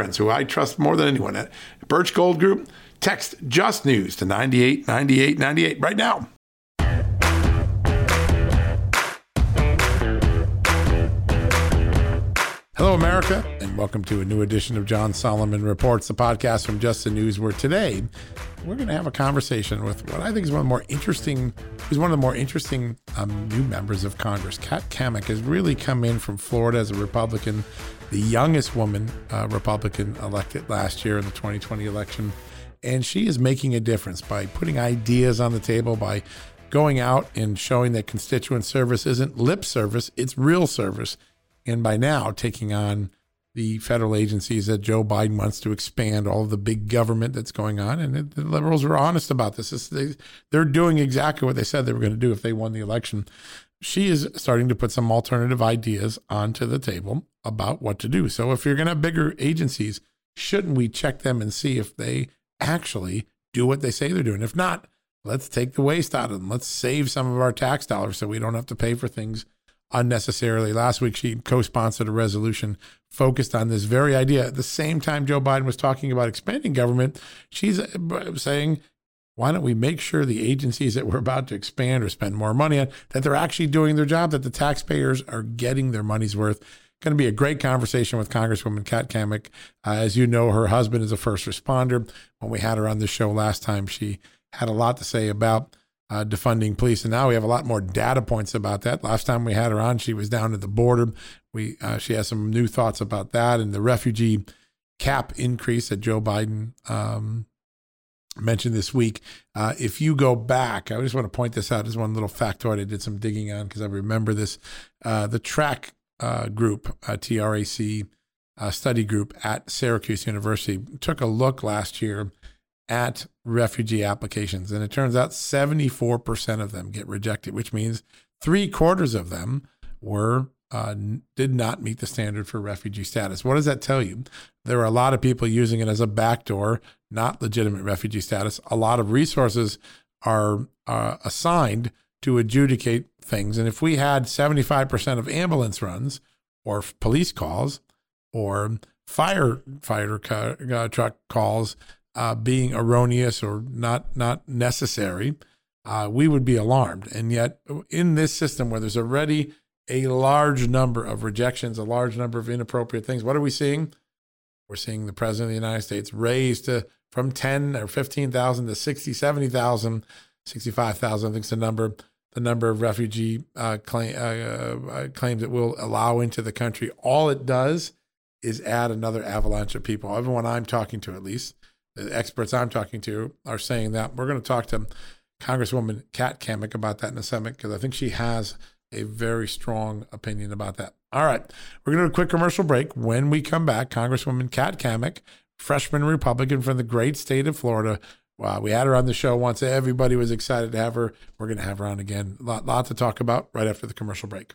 friends who I trust more than anyone at Birch Gold Group. Text Just News to 989898 right now. Hello, America, and welcome to a new edition of John Solomon Reports, the podcast from Just the News, where today we're going to have a conversation with what I think is one of the more interesting, who's one of the more interesting um, new members of Congress. Kat Cammack has really come in from Florida as a Republican the youngest woman uh, Republican elected last year in the 2020 election. And she is making a difference by putting ideas on the table, by going out and showing that constituent service isn't lip service, it's real service. And by now, taking on the federal agencies that Joe Biden wants to expand, all the big government that's going on. And the liberals are honest about this. They, they're doing exactly what they said they were going to do if they won the election she is starting to put some alternative ideas onto the table about what to do. So if you're going to have bigger agencies, shouldn't we check them and see if they actually do what they say they're doing? If not, let's take the waste out of them. Let's save some of our tax dollars so we don't have to pay for things unnecessarily. Last week, she co sponsored a resolution focused on this very idea. At the same time, Joe Biden was talking about expanding government, she's saying why don't we make sure the agencies that we're about to expand or spend more money on that they're actually doing their job that the taxpayers are getting their money's worth going to be a great conversation with congresswoman kat cammack uh, as you know her husband is a first responder when we had her on the show last time she had a lot to say about uh, defunding police and now we have a lot more data points about that last time we had her on she was down at the border we uh, she has some new thoughts about that and the refugee cap increase that joe biden um, mentioned this week. Uh, if you go back, I just want to point this out as one little factoid I did some digging on because I remember this. Uh, the TRAC uh, group, uh, TRAC study group at Syracuse University, took a look last year at refugee applications, and it turns out 74% of them get rejected, which means three quarters of them were uh, did not meet the standard for refugee status. What does that tell you? There are a lot of people using it as a backdoor, not legitimate refugee status. A lot of resources are uh, assigned to adjudicate things. And if we had 75% of ambulance runs or police calls or firefighter ca- uh, truck calls uh, being erroneous or not not necessary, uh, we would be alarmed. And yet, in this system where there's already a large number of rejections, a large number of inappropriate things. What are we seeing? We're seeing the president of the United States raised to from 10 or 15,000 to 60, 70,000, 65,000, I think is the number, the number of refugee uh, claim, uh, uh, claims that will allow into the country. All it does is add another avalanche of people. Everyone I'm talking to, at least, the experts I'm talking to, are saying that. We're going to talk to Congresswoman Kat Cammack about that in a second because I think she has a very strong opinion about that. All right, we're going to do a quick commercial break. When we come back, Congresswoman Kat Cammack, freshman Republican from the great state of Florida. Wow, we had her on the show once. Everybody was excited to have her. We're going to have her on again. A lot, lot to talk about right after the commercial break.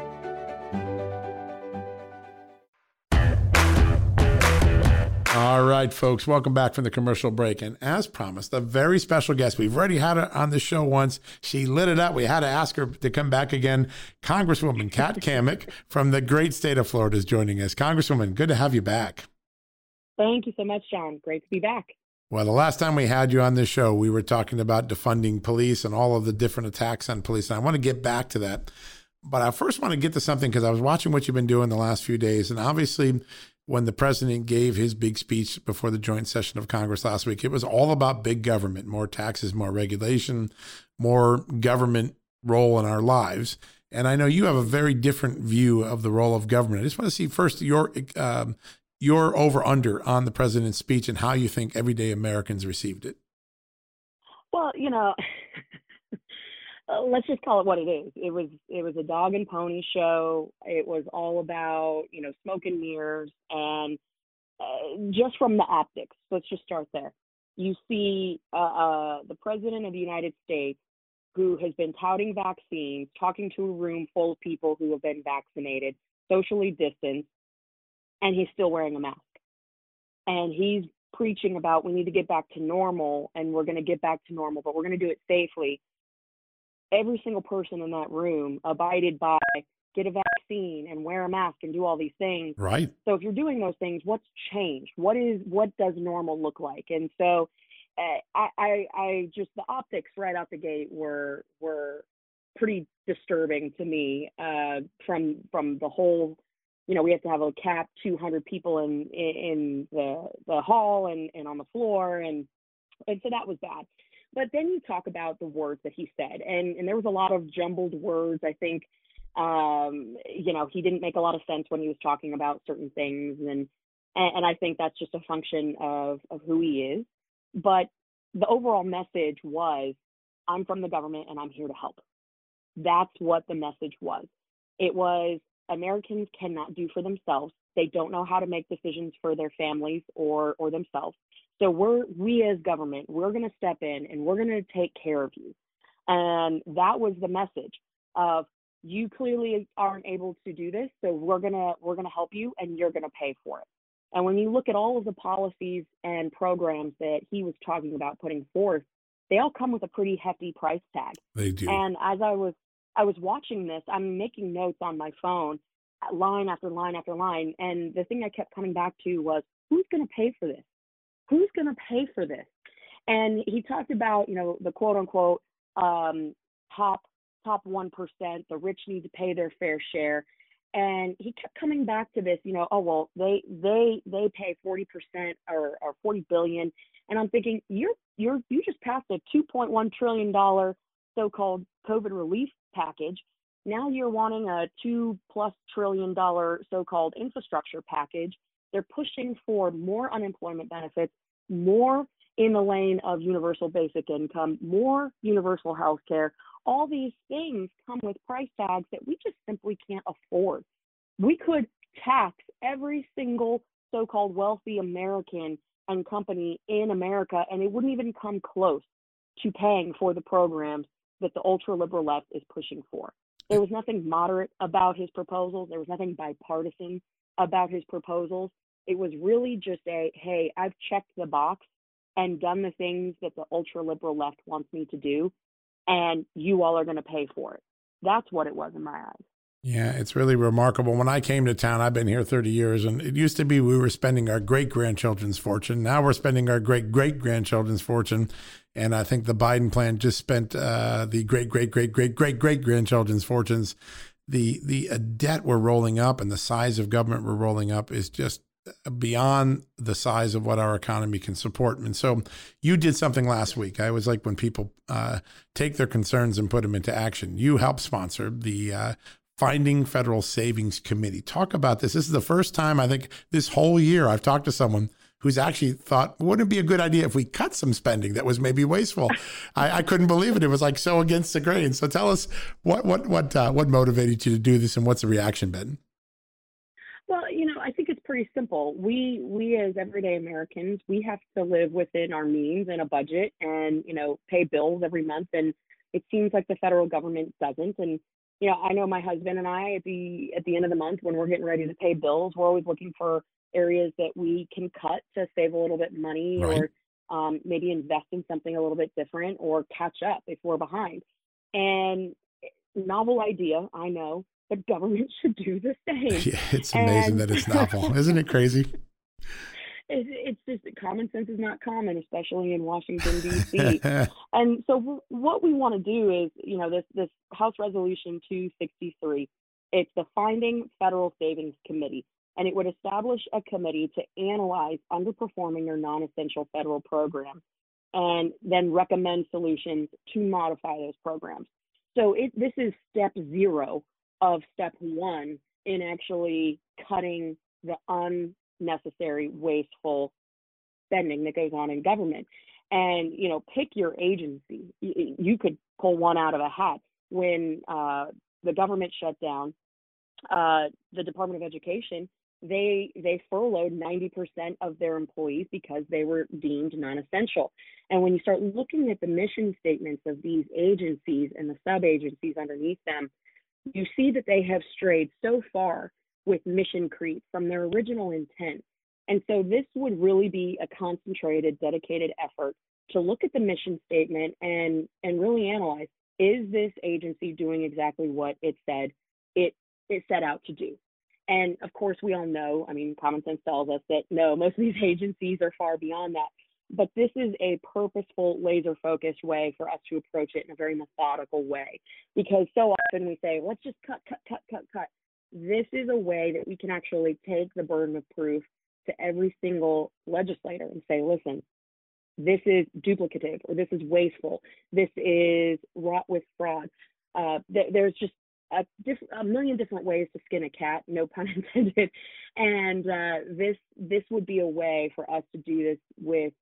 All right folks, welcome back from the commercial break. And as promised, a very special guest. We've already had her on the show once. She lit it up. We had to ask her to come back again. Congresswoman Kat Cammack from the great state of Florida is joining us. Congresswoman, good to have you back. Thank you so much, John. Great to be back. Well, the last time we had you on this show, we were talking about defunding police and all of the different attacks on police. And I want to get back to that. But I first want to get to something because I was watching what you've been doing the last few days. And obviously, when the president gave his big speech before the joint session of Congress last week, it was all about big government, more taxes, more regulation, more government role in our lives. And I know you have a very different view of the role of government. I just want to see first your um, your over under on the president's speech and how you think everyday Americans received it. Well, you know, uh, let's just call it what it is. It was it was a dog and pony show. It was all about you know smoke and mirrors, and uh, just from the optics. Let's just start there. You see uh, uh, the president of the United States, who has been touting vaccines, talking to a room full of people who have been vaccinated, socially distanced, and he's still wearing a mask. And he's preaching about we need to get back to normal, and we're going to get back to normal, but we're going to do it safely every single person in that room abided by get a vaccine and wear a mask and do all these things. Right. So if you're doing those things, what's changed? What is what does normal look like? And so uh, I, I I just the optics right out the gate were were pretty disturbing to me uh, from from the whole you know we have to have a cap 200 people in in the the hall and and on the floor and and so that was bad but then you talk about the words that he said, and and there was a lot of jumbled words. I think, um, you know, he didn't make a lot of sense when he was talking about certain things, and and I think that's just a function of of who he is. But the overall message was, I'm from the government and I'm here to help. That's what the message was. It was Americans cannot do for themselves. They don't know how to make decisions for their families or or themselves. So we're we as government, we're going to step in and we're going to take care of you. And that was the message of you clearly aren't able to do this, so we're going to we're going to help you and you're going to pay for it. And when you look at all of the policies and programs that he was talking about putting forth, they all come with a pretty hefty price tag. They do. And as I was I was watching this, I'm making notes on my phone, line after line after line, and the thing I kept coming back to was who's going to pay for this? Who's going to pay for this? And he talked about, you know, the quote unquote um, top top one percent. The rich need to pay their fair share, and he kept coming back to this. You know, oh well, they they they pay forty percent or or forty billion, and I'm thinking you're you're you just passed a two point one trillion dollar so-called COVID relief package. Now you're wanting a two plus trillion dollar so-called infrastructure package. They're pushing for more unemployment benefits more in the lane of universal basic income, more universal health care. All these things come with price tags that we just simply can't afford. We could tax every single so called wealthy American and company in America, and it wouldn't even come close to paying for the programs that the ultra liberal left is pushing for. There was nothing moderate about his proposals, there was nothing bipartisan about his proposals. It was really just a, hey, I've checked the box and done the things that the ultra liberal left wants me to do, and you all are going to pay for it. That's what it was in my eyes. Yeah, it's really remarkable. When I came to town, I've been here 30 years, and it used to be we were spending our great grandchildren's fortune. Now we're spending our great great grandchildren's fortune. And I think the Biden plan just spent uh, the great great great great great great grandchildren's fortunes. The the uh, debt we're rolling up and the size of government we're rolling up is just beyond the size of what our economy can support. And so you did something last week. I was like when people uh, take their concerns and put them into action. You helped sponsor the uh, Finding Federal Savings Committee. Talk about this. This is the first time I think this whole year I've talked to someone who's actually thought, wouldn't it be a good idea if we cut some spending that was maybe wasteful? I, I, couldn't believe it. It was like so against the grain. So tell us what what what uh, what motivated you to do this, and what's the reaction been? Well, you know, I think it's pretty simple. We we as everyday Americans, we have to live within our means and a budget and, you know, pay bills every month and it seems like the federal government doesn't and you know, I know my husband and I at the at the end of the month when we're getting ready to pay bills, we're always looking for areas that we can cut to save a little bit money Right. or um, maybe invest in something a little bit different or catch up if we're behind. And novel idea, I know, but government should do the same. Yeah, it's amazing And- that it's novel. Isn't it crazy? It's, it's just common sense is not common, especially in Washington D.C. And so w- what we want to do is, you know, this this House Resolution 263, it's the Finding Federal Savings Committee, and it would establish a committee to analyze underperforming or non-essential federal programs, and then recommend solutions to modify those programs. So it this is step zero of step one in actually cutting the unnecessary, wasteful spending that goes on in government. And you know pick your agency. You could pull one out of a hat. When uh, the government shut down uh, the department of education they they furloughed 90% of their employees because they were deemed non-essential. And when you start looking at the mission statements of these agencies and the sub agencies underneath them you see that they have strayed so far with mission creep from their original intent and so this would really be a concentrated, dedicated effort to look at the mission statement and and really analyze is this agency doing exactly what it said it it set out to do. And of course, we all know, I mean, common sense tells us that no, most of these agencies are far beyond that. But this is a purposeful, laser focused way for us to approach it in a very methodical way. Because so often we say, let's just cut, cut, cut, cut, cut. This is a way that we can actually take the burden of proof to every single legislator and say, listen, this is duplicative or this is wasteful, this is wrought with fraud. Uh, th- there's just a, diff- a million different ways to skin a cat, no pun intended. And uh, this this would be a way for us to do this with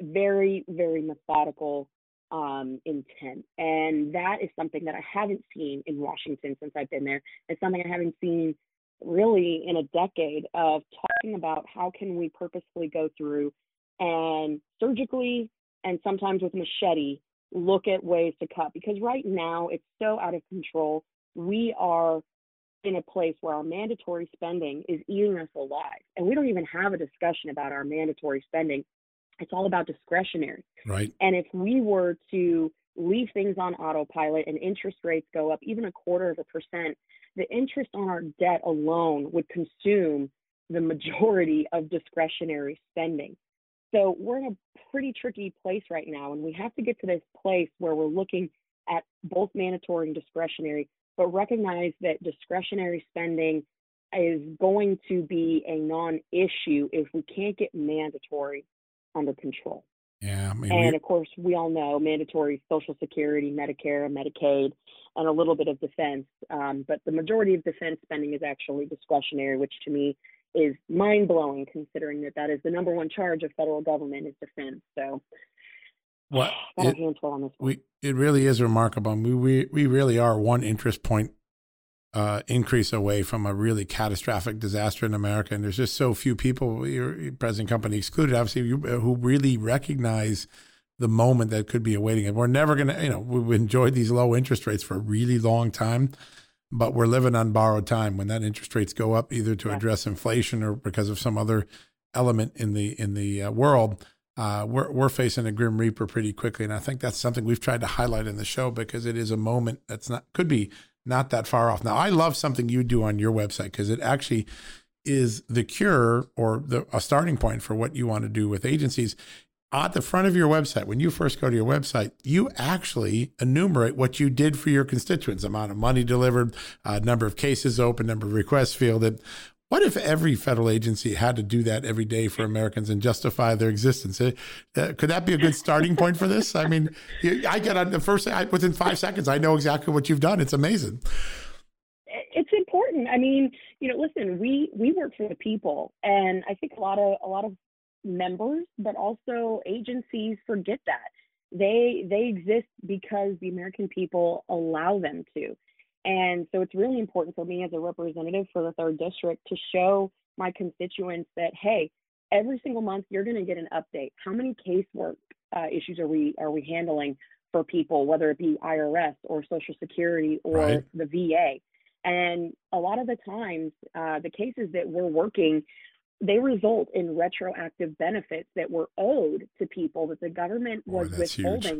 very very methodical um, intent, and that is something that I haven't seen in Washington since I've been there. It's something I haven't seen really in a decade of talking about how can we purposefully go through and surgically and sometimes with machete look at ways to cut. Because right now it's so out of control. We are in a place where our mandatory spending is eating us alive. And we don't even have a discussion about our mandatory spending it's all about discretionary Right. and if we were to leave things on autopilot and interest rates go up even a quarter of a percent, the interest on our debt alone would consume the majority of discretionary spending. So we're in a pretty tricky place right now, and we have to get to this place where we're looking at both mandatory and discretionary, but recognize that discretionary spending is going to be a non issue if we can't get mandatory under control. Yeah. I mean, And we, of course, we all know mandatory Social Security, Medicare, Medicaid, and a little bit of defense. Um, but the majority of defense spending is actually discretionary, which to me is mind blowing considering that that is the number one charge of federal government is defense. So, what it, on this we it really is remarkable. We we we really are one interest point uh, increase away from a really catastrophic disaster in America, and there's just so few people, your present company excluded, obviously, you- who really recognize the moment that could be awaiting. And we're never going to, you know, we've enjoyed these low interest rates for a really long time, but we're living on borrowed time. When that interest rates go up, either to Yeah. address inflation or because of some other element in the in the uh, world, uh, we're we're facing a grim reaper pretty quickly, and I think that's something we've tried to highlight in the show because it is a moment that's not could be not that far off. Now, I love something you do on your website because it actually is the cure or the a starting point for what you want to do with agencies. At the front of your website, when you first go to your website, you actually enumerate what you did for your constituents: amount of money delivered, uh, number of cases open, number of requests fielded. What if every federal agency had to do that every day for Americans and justify their existence? Uh, could that be a good starting point for this? I mean, I get on the first I, within five seconds, I know exactly what you've done. It's amazing. it's important. I mean, you know, listen, we we work for the people, and I think a lot of a lot of members, but also agencies forget that they they exist because the American people allow them to, and so it's really important for me as a representative for the third district to show my constituents that hey, every single month you're going to get an update. How many casework uh, issues are we are we handling for people, whether it be IRS or Social Security or Right. the VA? And a lot of the times, uh, the cases that we're working they result in retroactive benefits that were owed to people that the government was Boy, that's huge.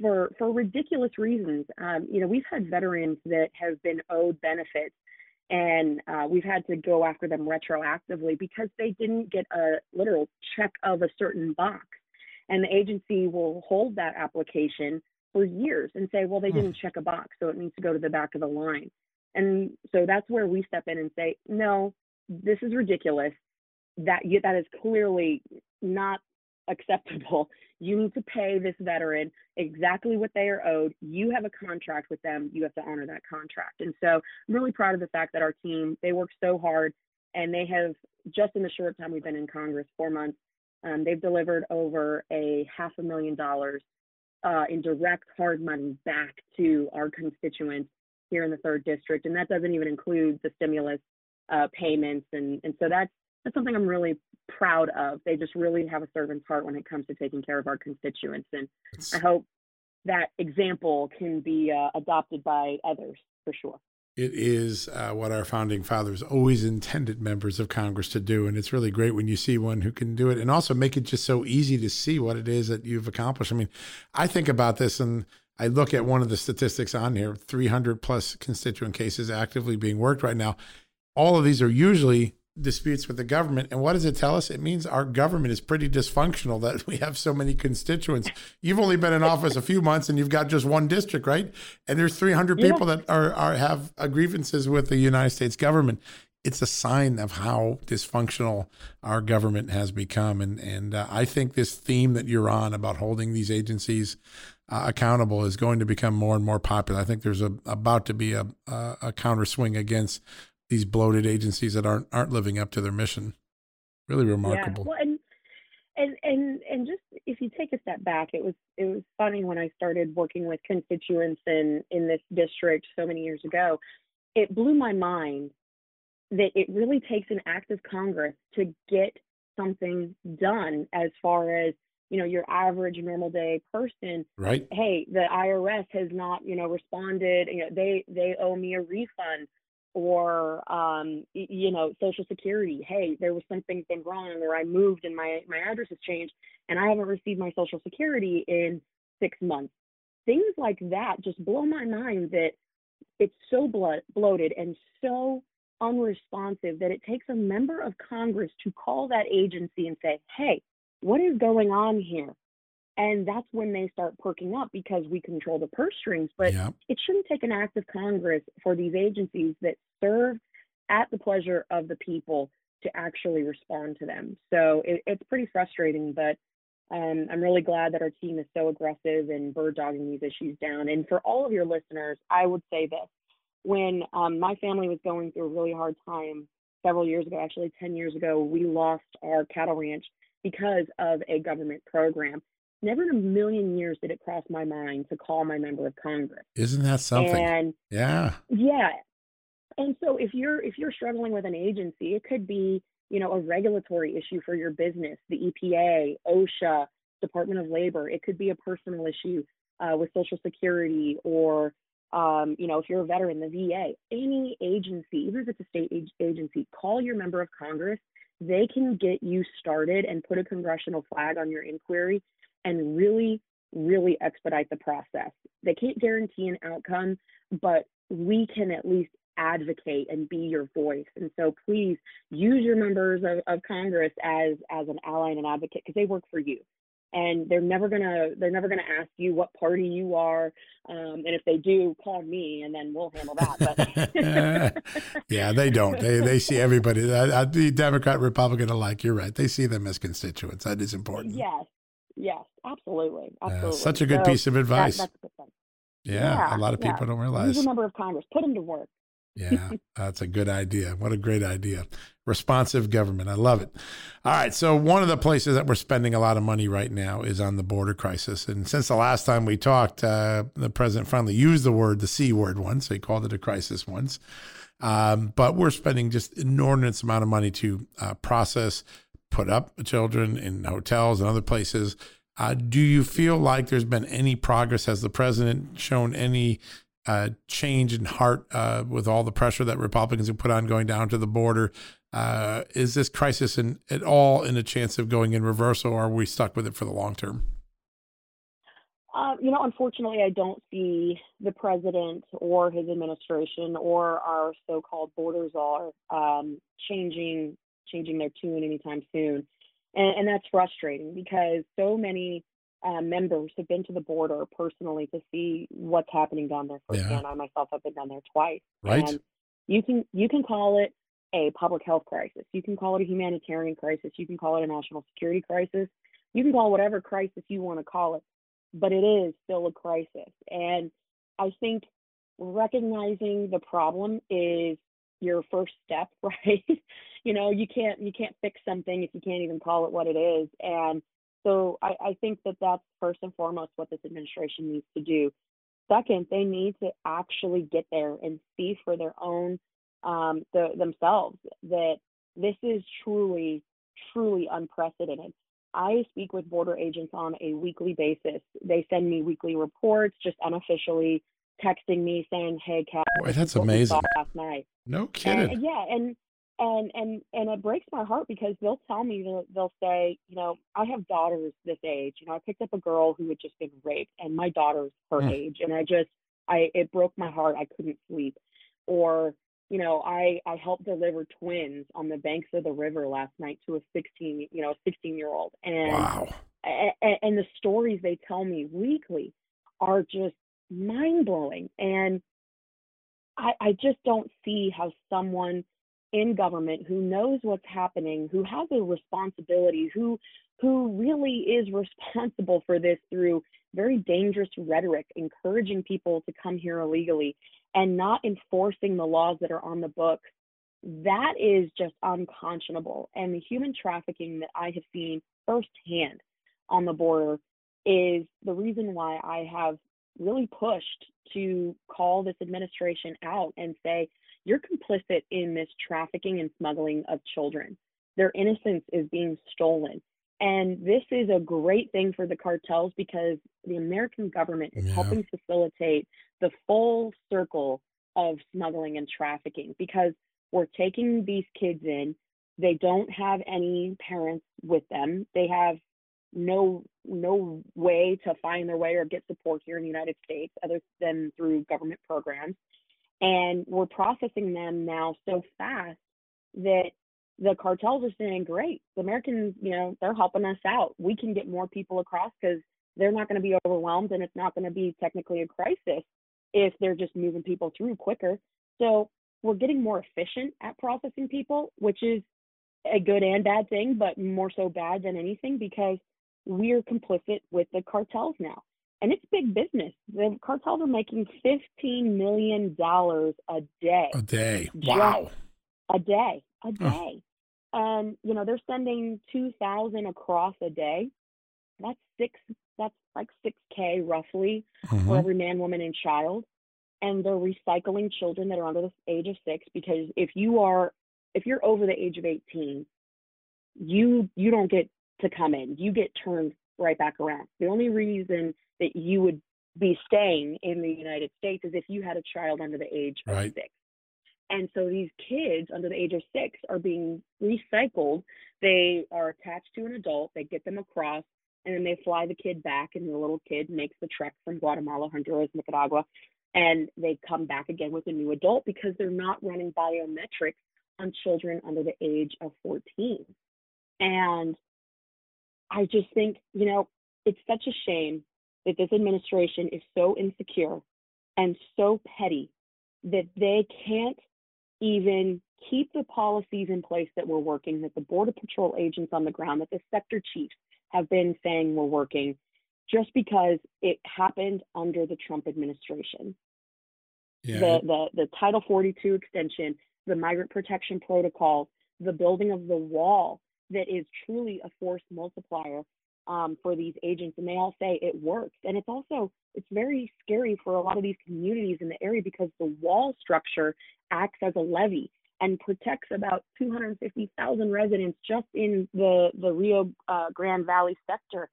For for ridiculous reasons. Um, you know, we've had veterans that have been owed benefits, and uh, we've had to go after them retroactively because they didn't get a literal check of a certain box, and the agency will hold that application for years and say, well, they Hmm. didn't check a box, so it needs to go to the back of the line. And so that's where we step in and say, no, this is ridiculous. That that is clearly not acceptable. You need to pay this veteran exactly what they are owed. You have a contract with them. You have to honor that contract. And so I'm really proud of the fact that our team, they work so hard and they have just in the short time we've been in Congress, four months, um, they've delivered over a half a million dollars uh, in direct hard money back to our constituents here in the third district, and that doesn't even include the stimulus uh, payments, and and so that's that's something I'm really proud of. They just really have a servant's heart when it comes to taking care of our constituents, and It's- I hope that example can be uh, adopted by others for sure. It is uh, what our founding fathers always intended members of Congress to do. And it's really great when you see one who can do it and also make it just so easy to see what it is that you've accomplished. I mean, I think about this and I look at one of the statistics on here 300 plus constituent cases actively being worked right now. All of these are usually disputes with the government. And what does it tell us? It means our government is pretty dysfunctional that we have so many constituents. You've only been in office a few months and you've got just one district, right? And there's 300 Yeah. people that are, are have grievances with the United States government. It's a sign of how dysfunctional our government has become. And, and uh, I think this theme that you're on about holding these agencies uh, accountable is going to become more and more popular. I think there's a, about to be a, a, a counter swing against these bloated agencies that aren't aren't living up to their mission. Really remarkable. Yeah. Well, and and and and just if you take a step back, it was it was funny when I started working with constituents in in this district so many years ago. It blew my mind that it really takes an act of Congress to get something done as far as you know your average normal day person right? hey the irs has not you know responded you know they they owe me a refund or um you know social security. Hey there was something been wrong or i moved and my my address has changed and i haven't received my social security in six months. Things like that just blow my mind that it's so blood, bloated and so unresponsive that it takes a member of congress to call that agency and say hey what is going on here and that's when they start perking up because we control the purse strings but yeah. it shouldn't take an act of Congress for these agencies that serve at the pleasure of the people to actually respond to them. So it, it's pretty frustrating, but um, I'm really glad that our team is so aggressive and bird dogging these issues down. And for all of your listeners, I would say this when um, my family was going through a really hard time several years ago, actually 10 years ago, we lost our cattle ranch because of a government program. Never in a million years did it cross my mind to call my member of Congress. Isn't that something? And yeah. yeah. And so if you're if you're struggling with an agency, it could be, you know, a regulatory issue for your business, the EPA, OSHA, Department of Labor. It could be a personal issue uh, with Social Security or um, you know, if you're a veteran, the VA, any agency, even if it's a state ag- agency, call your member of Congress. They can get you started and put a congressional flag on your inquiry and really, really expedite the process. They can't guarantee an outcome, but we can at least advocate and be your voice. And so please use your members of, of Congress as as an ally and an advocate because they work for you. And they're never gonna they're never gonna ask you what party you are. Um, and if they do, call me and then we'll handle that. But yeah, they don't. They they see everybody, the Democrat, Republican alike. You're right. They see them as constituents. That is important. yes, yes, absolutely, Uh, such a good So piece of that- advice. good thing. yeah, a lot of yeah. people don't Use realize. a member of Congress. Put them to work. Yeah, that's a good idea. What a great idea. Responsive government. I love it. All right. So, one of the places that we're spending a lot of money right now is on the border crisis. And since the last time we talked, uh, the president finally used the word, the C word once. So he called it a crisis once. Um, but we're spending just inordinate amount of money to uh, process, put up children in hotels and other places. Uh, do you feel like there's been any progress? Has the president shown any uh, change in heart uh, with all the pressure that Republicans have put on going down to the border? Uh, is this crisis in, at all in a chance of going in reverse, or are we stuck with it for the long term? Uh, you know, unfortunately, I don't see the president or his administration or our so-called border czar um, changing changing their tune anytime soon, and, and that's frustrating because so many uh, members have been to the border personally to see what's happening down there firsthand. Yeah. I myself have been down there twice. Right. And you can you can call it a public health crisis. You can call it a humanitarian crisis. You can call it a national security crisis. You can call it whatever crisis you want to call it but it is still a crisis. And I think recognizing the problem is your first step, right? you know, you can't you can't fix something if you can't even call it what it is. And so I, I think that that's first and foremost what this administration needs to do. Second, they need to actually get there and see for their own um, the, themselves that this is truly, truly unprecedented. I speak with border agents on a weekly basis. They send me weekly reports, just unofficially texting me saying, "Hey, Kat, Boy, that's amazing." Last night, no kidding. And, yeah, and and and and it breaks my heart because they'll tell me they'll, they'll say, you know, I have daughters this age. You know, I picked up a girl who had just been raped, and my daughter's her mm. age, and I just, I it broke my heart. I couldn't sleep, or you know, I I helped deliver twins on the banks of the river last night to a 16, you know, a 16 year old, and wow. and, and the stories they tell me weekly are just mind blowing, and I I just don't see how someone in government who knows what's happening, who has a responsibility, who who really is responsible for this through very dangerous rhetoric, encouraging people to come here illegally and not enforcing the laws that are on the books, that is just unconscionable. And the human trafficking that I have seen firsthand on the border is the reason why I have really pushed to call this administration out and say, you're complicit in this trafficking and smuggling of children. Their innocence is being stolen. And this is a great thing for the cartels because the American government is yeah. helping facilitate the full circle of smuggling and trafficking because we're taking these kids in. They don't have any parents with them. They have no no way to find their way or get support here in the United States other than through government programs. And we're processing them now so fast that the cartels are saying, great, the Americans, you know, they're helping us out. We can get more people across because they're not going to be overwhelmed and it's not going to be technically a crisis if they're just moving people through quicker. So we're getting more efficient at processing people, which is a good and bad thing, but more so bad than anything because we're complicit with the cartels now. And it's big business. The cartels are making $15 million a day. A day. Wow. A day a day. Oh. And you know, they're sending 2000 across a day. That's six that's like 6k roughly mm-hmm. for every man, woman and child. And they're recycling children that are under the age of 6 because if you are if you're over the age of 18, you you don't get to come in. You get turned right back around. The only reason that you would be staying in the United States is if you had a child under the age right. of six. And so these kids under the age of six are being recycled. They are attached to an adult, they get them across, and then they fly the kid back, and the little kid makes the trek from Guatemala, Honduras, Nicaragua, and they come back again with a new adult because they're not running biometrics on children under the age of 14. And I just think, you know, it's such a shame that this administration is so insecure and so petty that they can't even keep the policies in place that we're working, that the Border Patrol agents on the ground, that the sector chiefs have been saying we're working, just because it happened under the Trump administration. Yeah. The, the, the Title 42 extension, the migrant protection protocol, the building of the wall that is truly a force multiplier um, for these agents, and they all say it works. And it's also it's very scary for a lot of these communities in the area because the wall structure acts as a levee and protects about 250,000 residents just in the the Rio uh, Grande Valley sector.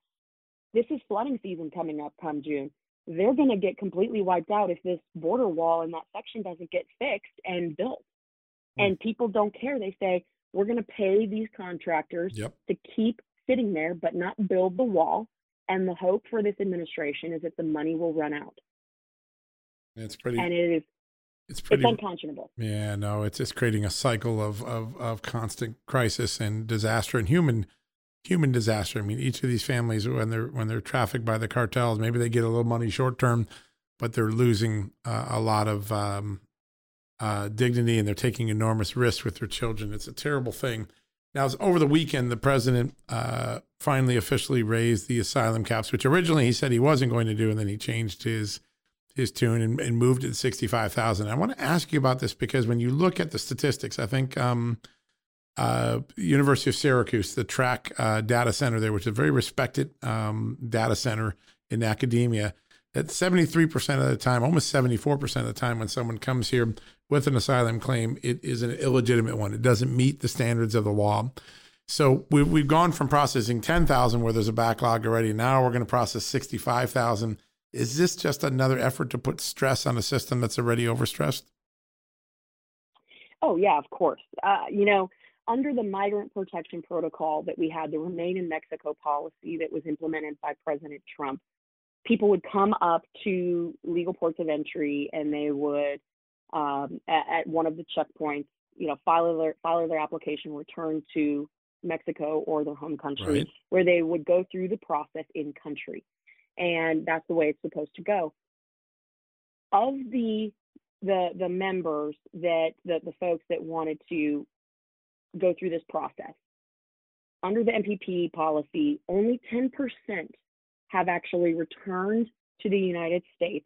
This is flooding season coming up come June. They're going to get completely wiped out if this border wall in that section doesn't get fixed and built. Mm. And people don't care. They say, we're going to pay these contractors Yep. to keep sitting there but not build the wall. And the hope for this administration is that the money will run out. It's pretty. And it is It's pretty. it's unconscionable. Yeah, no, it's just creating a cycle of, of, of constant crisis and disaster and human human disaster. I mean, each of these families when they're when they're trafficked by the cartels, maybe they get a little money short term, but they're losing uh, a lot of um, uh, dignity and they're taking enormous risks with their children. It's a terrible thing. Now, over the weekend, the president uh, finally officially raised the asylum caps, which originally he said he wasn't going to do, and then he changed his his tune and, and moved it to 65,000. I want to ask you about this because when you look at the statistics, I think um, uh, University of Syracuse, the TRAC uh, data center there, which is a very respected um, data center in academia, that 73% of the time, almost 74% of the time, when someone comes here with an asylum claim, it is an illegitimate one. It doesn't meet the standards of the law. So we've, we've gone from processing 10,000 where there's a backlog already. Now we're going to process 65,000. Is this just another effort to put stress on a system that's already overstressed? Oh yeah, of course. Uh, you know, under the migrant protection protocol that we had, the Remain in Mexico policy that was implemented by President Trump, people would come up to legal ports of entry and they would, um, at, at one of the checkpoints, you know, file their file their application, return to Mexico or their home country, Right. where they would go through the process in country, and that's the way it's supposed to go. Of the the the members that the the folks that wanted to go through this process under the MPP policy, only 10% have actually returned to the United States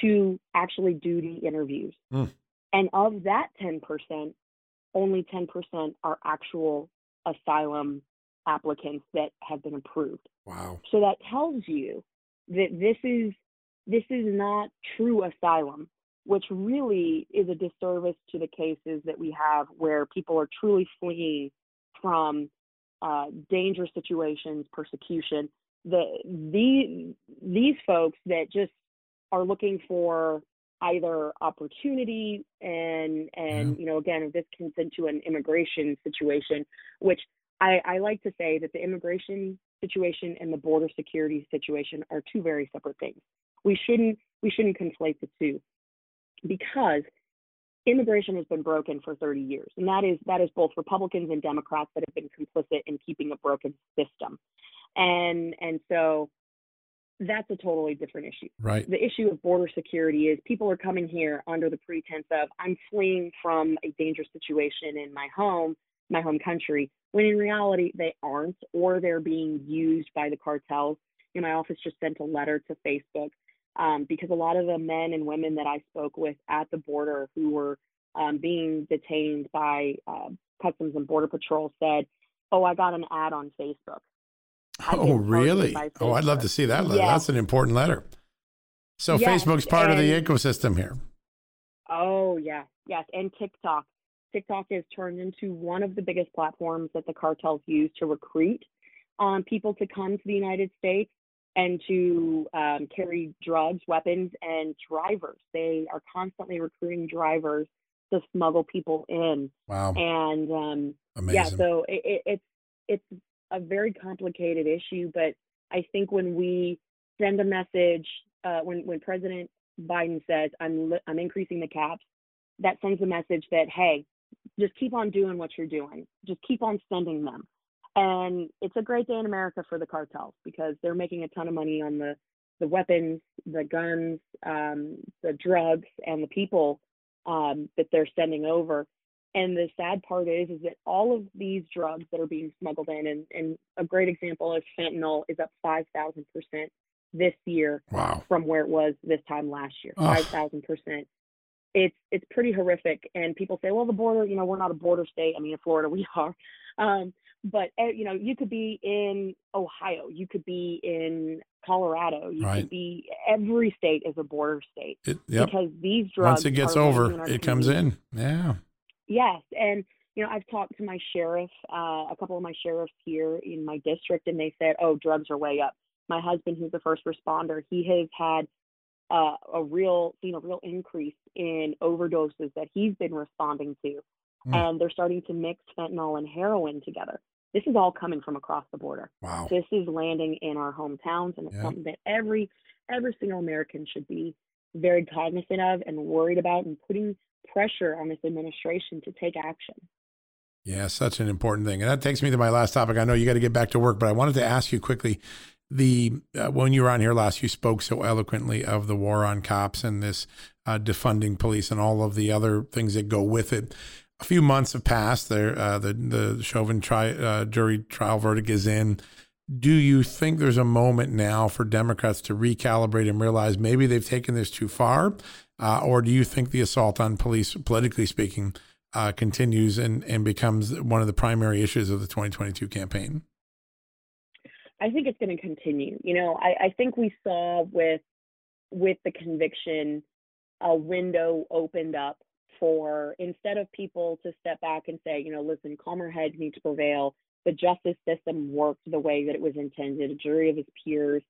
to actually do the interviews. Hmm. And of that 10%, only 10% are actual asylum applicants that have been approved. Wow. So that tells you that this is this is not true asylum, which really is a disservice to the cases that we have where people are truly fleeing from uh, dangerous situations, persecution. The the these folks that just are looking for either opportunity and and you know again this gets into an immigration situation, which I, I like to say that the immigration situation and the border security situation are two very separate things. We shouldn't we shouldn't conflate the two because immigration has been broken for 30 years and that is that is both Republicans and Democrats that have been complicit in keeping a broken system. And and so that's a totally different issue Right. the issue of border security is people are coming here under the pretense of I'm fleeing from a dangerous situation in my home, my home country, when in reality they aren't, or they're being used by the cartels. You know, my office just sent a letter to Facebook um, because a lot of the men and women that I spoke with at the border who were um, being detained by uh, Customs and Border Patrol said, "Oh, I got an ad on Facebook." I've Oh, really? Oh, I'd love to see that letter. Yeah. That's an important letter. So Yes, Facebook's part of the ecosystem here. Oh yes, yes, and TikTok. TikTok has turned into one of the biggest platforms that the cartels use to recruit um, people to come to the United States and to um, carry drugs, weapons, and drivers. They are constantly recruiting drivers to smuggle people in, Wow. and um, yeah, so it, it, it's it's a very complicated issue, but I think when we send a message, uh, when when President Biden says I'm li- I'm increasing the caps, that sends a message that hey, just keep on doing what you're doing, just keep on sending them, and it's a great day in America for the cartels because they're making a ton of money on the the weapons, the guns, um, the drugs, and the people um, that they're sending over. And the sad part is, is that all of these drugs that are being smuggled in, and, and a great example is fentanyl, is up 5,000% this year wow. from where it was this time last year. Ugh. 5,000%. It's it's pretty horrific. And people say, well, the border, you know, we're not a border state. I mean, in Florida we are. Um, but uh, you know, you could be in Ohio, you could be in Colorado, you Right. could be every state is a border state It, yep. because these drugs. Once it gets over, landing in our it comes in. Yeah. Yes, and you know, I've talked to my sheriff, uh, a couple of my sheriffs here in my district, and they said, "Oh, drugs are way up." My husband, who's a first responder, he has had uh, a real, seen a real increase in overdoses that he's been responding to, mm. and they're starting to mix fentanyl and heroin together. This is all coming from across the border. Wow. This is landing in our hometowns, and it's yeah. something that every every single American should be very cognizant of and worried about, and putting pressure on this administration to take action. Yeah, such an important thing, and that takes me to my last topic. I know you got to get back to work, but I wanted to ask you quickly the uh, when you were on here last, you spoke so eloquently of the war on cops and this uh, defunding police and all of the other things that go with it. A few months have passed. There, uh, the the Chauvin tri- uh, jury trial verdict is in. Do you think there's a moment now for Democrats to recalibrate and realize maybe they've taken this too far, uh, or do you think the assault on police, politically speaking, uh, continues and and becomes one of the primary issues of the 2022 campaign? I think it's going to continue. You know, I, I think we saw with with the conviction a window opened up for instead of people to step back and say, you know, listen, calmer heads need to prevail. The justice system worked the way that it was intended. A jury of his peers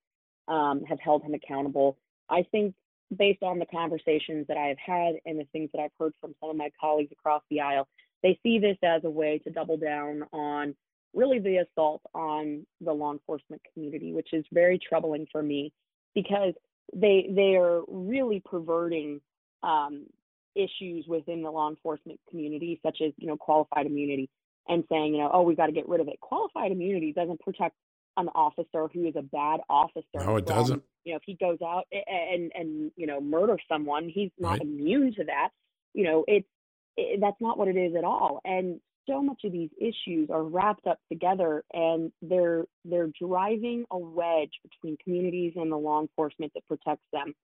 um, have held him accountable. I think, based on the conversations that I have had and the things that I've heard from some of my colleagues across the aisle, they see this as a way to double down on really the assault on the law enforcement community, which is very troubling for me because they they are really perverting um, issues within the law enforcement community, such as you know qualified immunity, and saying you know oh we've got to get rid of it. Qualified immunity doesn't protect an officer who is a bad officer. No, it from, doesn't. You know, if he goes out and and you know murder someone, he's not right. immune to that. You know, it's it, that's not what it is at all. And so much of these issues are wrapped up together and they're they're driving a wedge between communities and the law enforcement that protects them.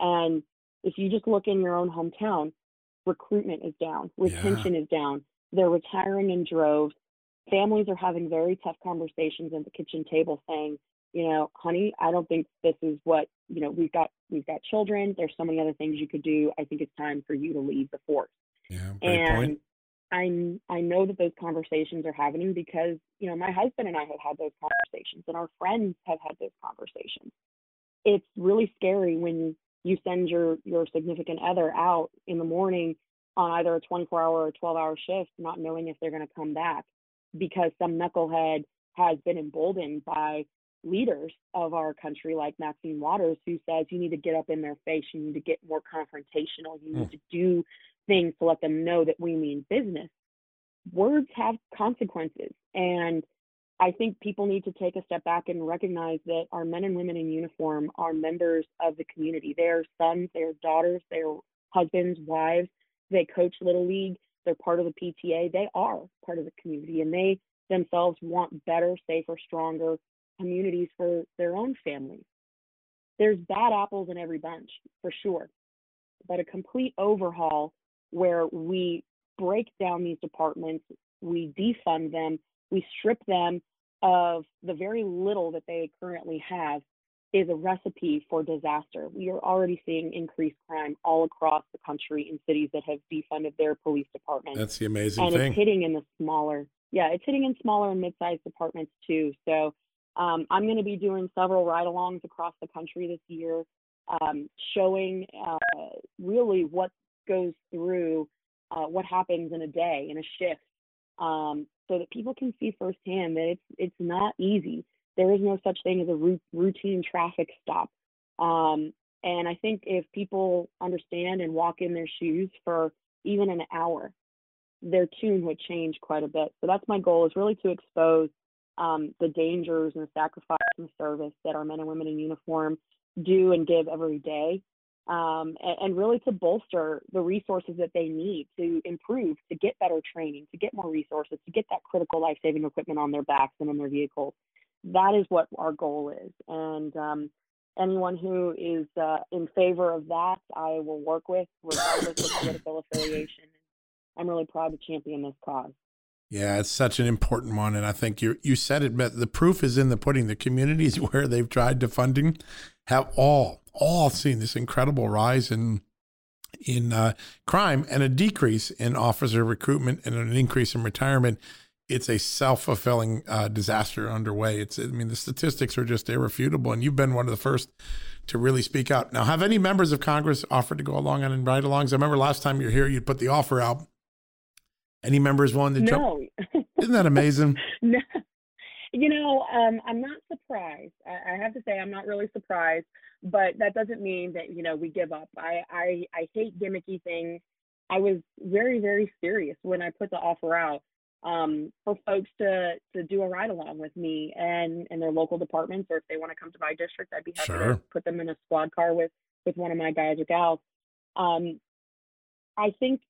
And if you just look in your own hometown, recruitment is down, retention yeah. is down. They're retiring in droves. Families are having very tough conversations at the kitchen table saying, you know, honey, I don't think this is what, you know, we've got we've got children. There's so many other things you could do. I think it's time for you to leave the force. Yeah, and point. I I know that those conversations are happening because you know my husband and I have had those conversations, and our friends have had those conversations. It's really scary when you send your your significant other out in the morning on either a 24 hour or 12 hour shift, not knowing if they're going to come back because some knucklehead has been emboldened by leaders of our country like Maxine Waters who says you need to get up in their face, you need to get more confrontational, you need mm. to do things to let them know that we mean business. Words have consequences. And I think people need to take a step back and recognize that our men and women in uniform are members of the community. They're sons, they're daughters, they're husbands, wives. They coach Little League, they're part of the PTA. They are part of the community and they themselves want better, safer, stronger communities for their own families. There's bad apples in every bunch, for sure. But a complete overhaul where we break down these departments, we defund them, we strip them of the very little that they currently have is a recipe for disaster. We are already seeing increased crime all across the country in cities that have defunded their police departments. That's the amazing and thing. And it's hitting in the smaller, yeah, it's hitting in smaller and mid-sized departments too. So um, I'm going to be doing several ride-alongs across the country this year, um, showing uh, really what goes through uh, what happens in a day in a shift um, so that people can see firsthand that it's it's not easy there is no such thing as a routine traffic stop um, and i think if people understand and walk in their shoes for even an hour their tune would change quite a bit so that's my goal is really to expose um, the dangers and the sacrifice and service that our men and women in uniform do and give every day um, and, and, really to bolster the resources that they need to improve, to get better training, to get more resources, to get that critical life saving equipment on their backs and in their vehicles. That is what our goal is. And um, anyone who is uh, in favor of that, I will work with, regardless of political affiliation. I'm really proud to champion this cause. Yeah, it's such an important one, and I think you you said it. But the proof is in the pudding. The communities where they've tried defunding have all all seen this incredible rise in in uh, crime and a decrease in officer recruitment and an increase in retirement. It's a self fulfilling uh, disaster underway. It's I mean the statistics are just irrefutable, and you've been one of the first to really speak out. Now, have any members of Congress offered to go along on ride-alongs? I remember last time you were here, you put the offer out Any members willing to no. jump? Isn't that amazing? no. You know, um, I'm not surprised. I, I have to say, I'm not really surprised, but that doesn't mean that you know we give up. I I, I hate gimmicky things. I was very very serious when I put the offer out um, for folks to to do a ride along with me and and their local departments, or if they want to come to my district, I'd be happy Sure. to put them in a squad car with with one of my guys or gals. Um, I think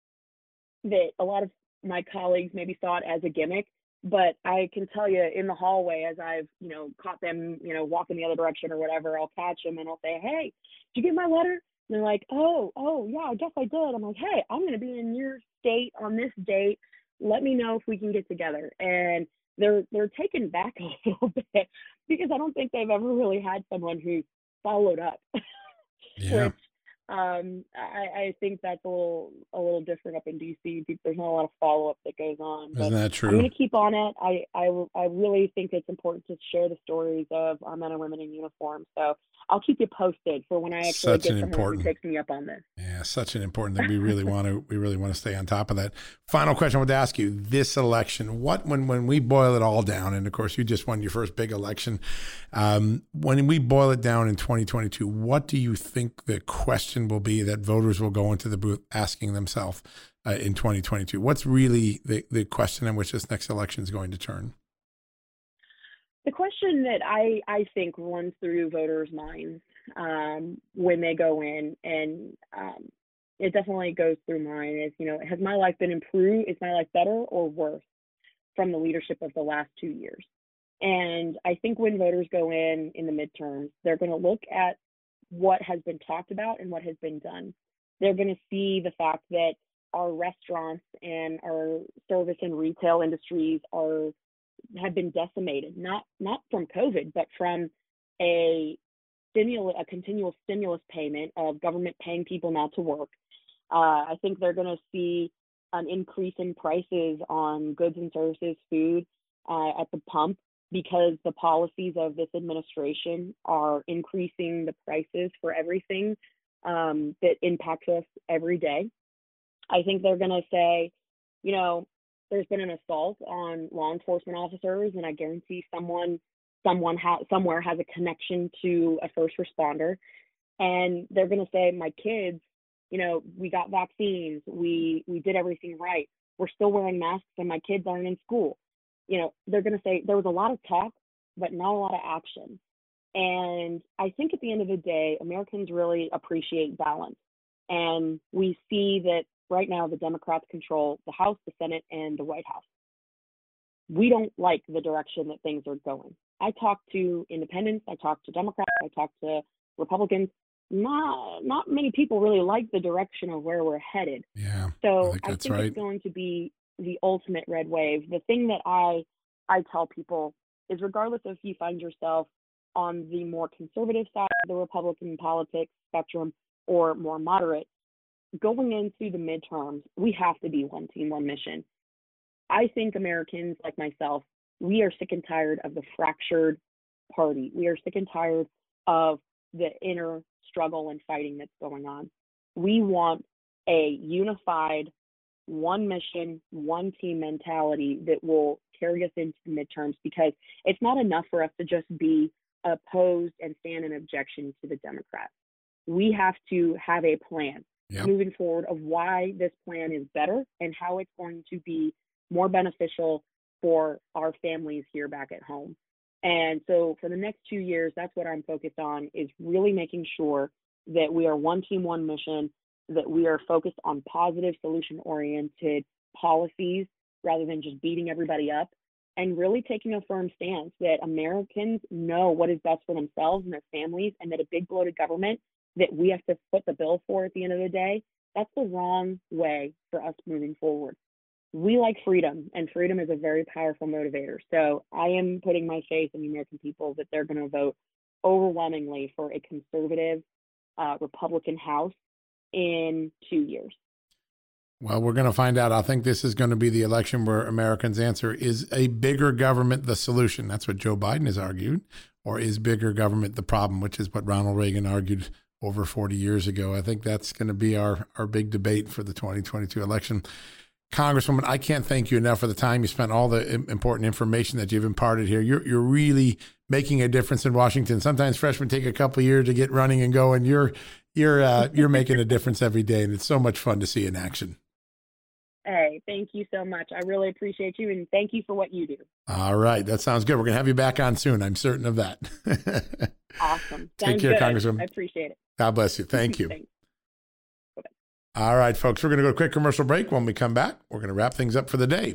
that a lot of my colleagues maybe saw it as a gimmick, but I can tell you in the hallway as I've you know caught them you know walking the other direction or whatever, I'll catch them and I'll say, "Hey, did you get my letter?" And they're like, "Oh, oh yeah, I guess I did." I'm like, "Hey, I'm going to be in your state on this date. Let me know if we can get together." And they're they're taken back a little bit because I don't think they've ever really had someone who followed up. Yeah. Which um, I, I think that's a little a little different up in DC. There's not a lot of follow up that goes on. Isn't that I'm going to keep on it. I, I I really think it's important to share the stories of our men and women in uniform. So I'll keep you posted for when I actually Such get an someone important- who takes me up on this. Yeah, such an important thing. We really want to. We really want to stay on top of that. Final question I want to ask you: This election, what when when we boil it all down, and of course you just won your first big election. Um, when we boil it down in 2022, what do you think the question will be that voters will go into the booth asking themselves uh, in 2022? What's really the the question in which this next election is going to turn? The question that I, I think runs through voters' minds um, when they go in, and um, it definitely goes through mine, is you know, has my life been improved? Is my life better or worse from the leadership of the last two years? And I think when voters go in in the midterms, they're going to look at what has been talked about and what has been done. They're going to see the fact that our restaurants and our service and retail industries are have been decimated, not not from COVID, but from a stimulus, a continual stimulus payment of government paying people not to work. Uh, I think they're going to see an increase in prices on goods and services, food uh, at the pump because the policies of this administration are increasing the prices for everything um, that impacts us every day. I think they're going to say, you know, there's been an assault on law enforcement officers, and I guarantee someone, someone ha- somewhere has a connection to a first responder, and they're going to say, my kids, you know, we got vaccines, we we did everything right, we're still wearing masks, and my kids aren't in school. You know, they're going to say there was a lot of talk, but not a lot of action. And I think at the end of the day, Americans really appreciate balance. And we see that right now the Democrats control the House, the Senate, and the White House. We don't like the direction that things are going. I talk to independents, I talk to Democrats, I talk to Republicans. Not not many people really like the direction of where we're headed. Yeah, So think I think right. it's going to be the ultimate red wave. The thing that I I tell people is regardless of if you find yourself on the more conservative side of the Republican politics spectrum or more moderate, going into the midterms, we have to be one team, one mission. I think Americans like myself, we are sick and tired of the fractured party. We are sick and tired of the inner struggle and fighting that's going on. We want a unified, one mission, one team mentality that will carry us into the midterms because it's not enough for us to just be opposed and stand in objection to the Democrats. We have to have a plan Yep. moving forward of why this plan is better and how it's going to be more beneficial for our families here back at home. And so for the next two years, that's what I'm focused on is really making sure that we are one team, one mission, that we are focused on positive solution oriented policies rather than just beating everybody up and really taking a firm stance that Americans know what is best for themselves and their families and that a big bloated government that we have to foot the bill for at the end of the day, that's the wrong way for us moving forward. We like freedom, and freedom is a very powerful motivator. So I am putting my faith in the American people that they're going to vote overwhelmingly for a conservative uh, Republican House in two years. Well, we're going to find out. I think this is going to be the election where Americans answer is a bigger government the solution? That's what Joe Biden has argued. Or is bigger government the problem, which is what Ronald Reagan argued over 40 years ago? I think that's going to be our, our big debate for the 2022 election. Congresswoman, I can't thank you enough for the time you spent, all the important information that you've imparted here. You're you're really making a difference in Washington. Sometimes freshmen take a couple years to get running and going. You're you're uh, you're making a difference every day, and it's so much fun to see in action. Hey, thank you so much. I really appreciate you, and thank you for what you do. All right, that sounds good. We're gonna have you back on soon. I'm certain of that. awesome. Take care, good. Congresswoman. I appreciate it. God bless you. Thank you. All right, folks, we're going to go to a quick commercial break. When we come back, we're going to wrap things up for the day.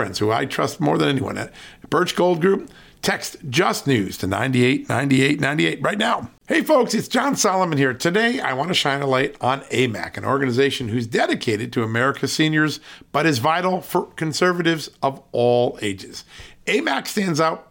friends who I trust more than anyone at Birch Gold Group. Text Just News to 989898 right now. Hey folks, it's John Solomon here. Today I want to shine a light on AMAC, an organization who's dedicated to America's seniors, but is vital for conservatives of all ages. AMAC stands out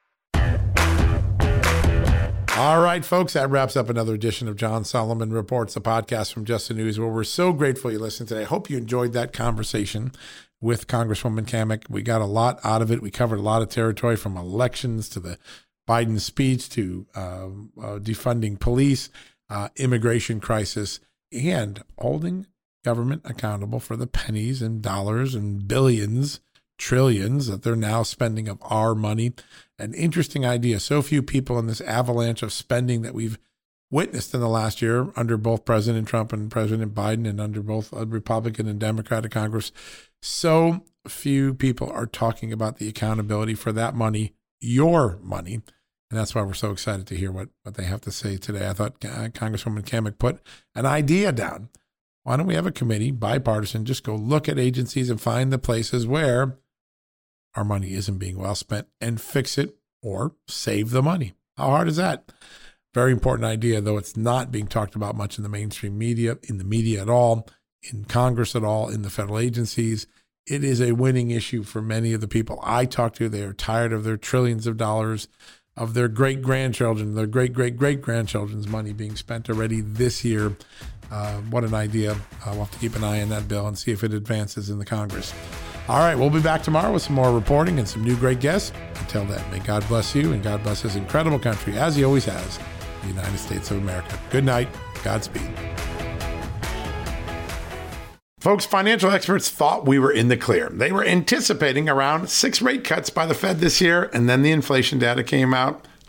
All right, folks, that wraps up another edition of John Solomon Reports, the podcast from Just the News, where we're so grateful you listened today. I hope you enjoyed that conversation with Congresswoman Cammack. We got a lot out of it. We covered a lot of territory from elections to the Biden speech to uh, uh, defunding police, uh, immigration crisis, and holding government accountable for the pennies and dollars and billions, trillions that they're now spending of our money an interesting idea. So few people in this avalanche of spending that we've witnessed in the last year under both President Trump and President Biden and under both a Republican and Democratic Congress. So few people are talking about the accountability for that money, your money. And that's why we're so excited to hear what, what they have to say today. I thought uh, Congresswoman Cammack put an idea down. Why don't we have a committee, bipartisan, just go look at agencies and find the places where our money isn't being well spent and fix it or save the money. How hard is that? Very important idea, though it's not being talked about much in the mainstream media, in the media at all, in Congress at all, in the federal agencies. It is a winning issue for many of the people I talk to. They are tired of their trillions of dollars of their great grandchildren, their great great great grandchildren's money being spent already this year. Uh, what an idea. Uh, we'll have to keep an eye on that bill and see if it advances in the Congress. All right, we'll be back tomorrow with some more reporting and some new great guests. Until then, may God bless you and God bless this incredible country, as He always has, the United States of America. Good night. Godspeed. Folks, financial experts thought we were in the clear. They were anticipating around six rate cuts by the Fed this year, and then the inflation data came out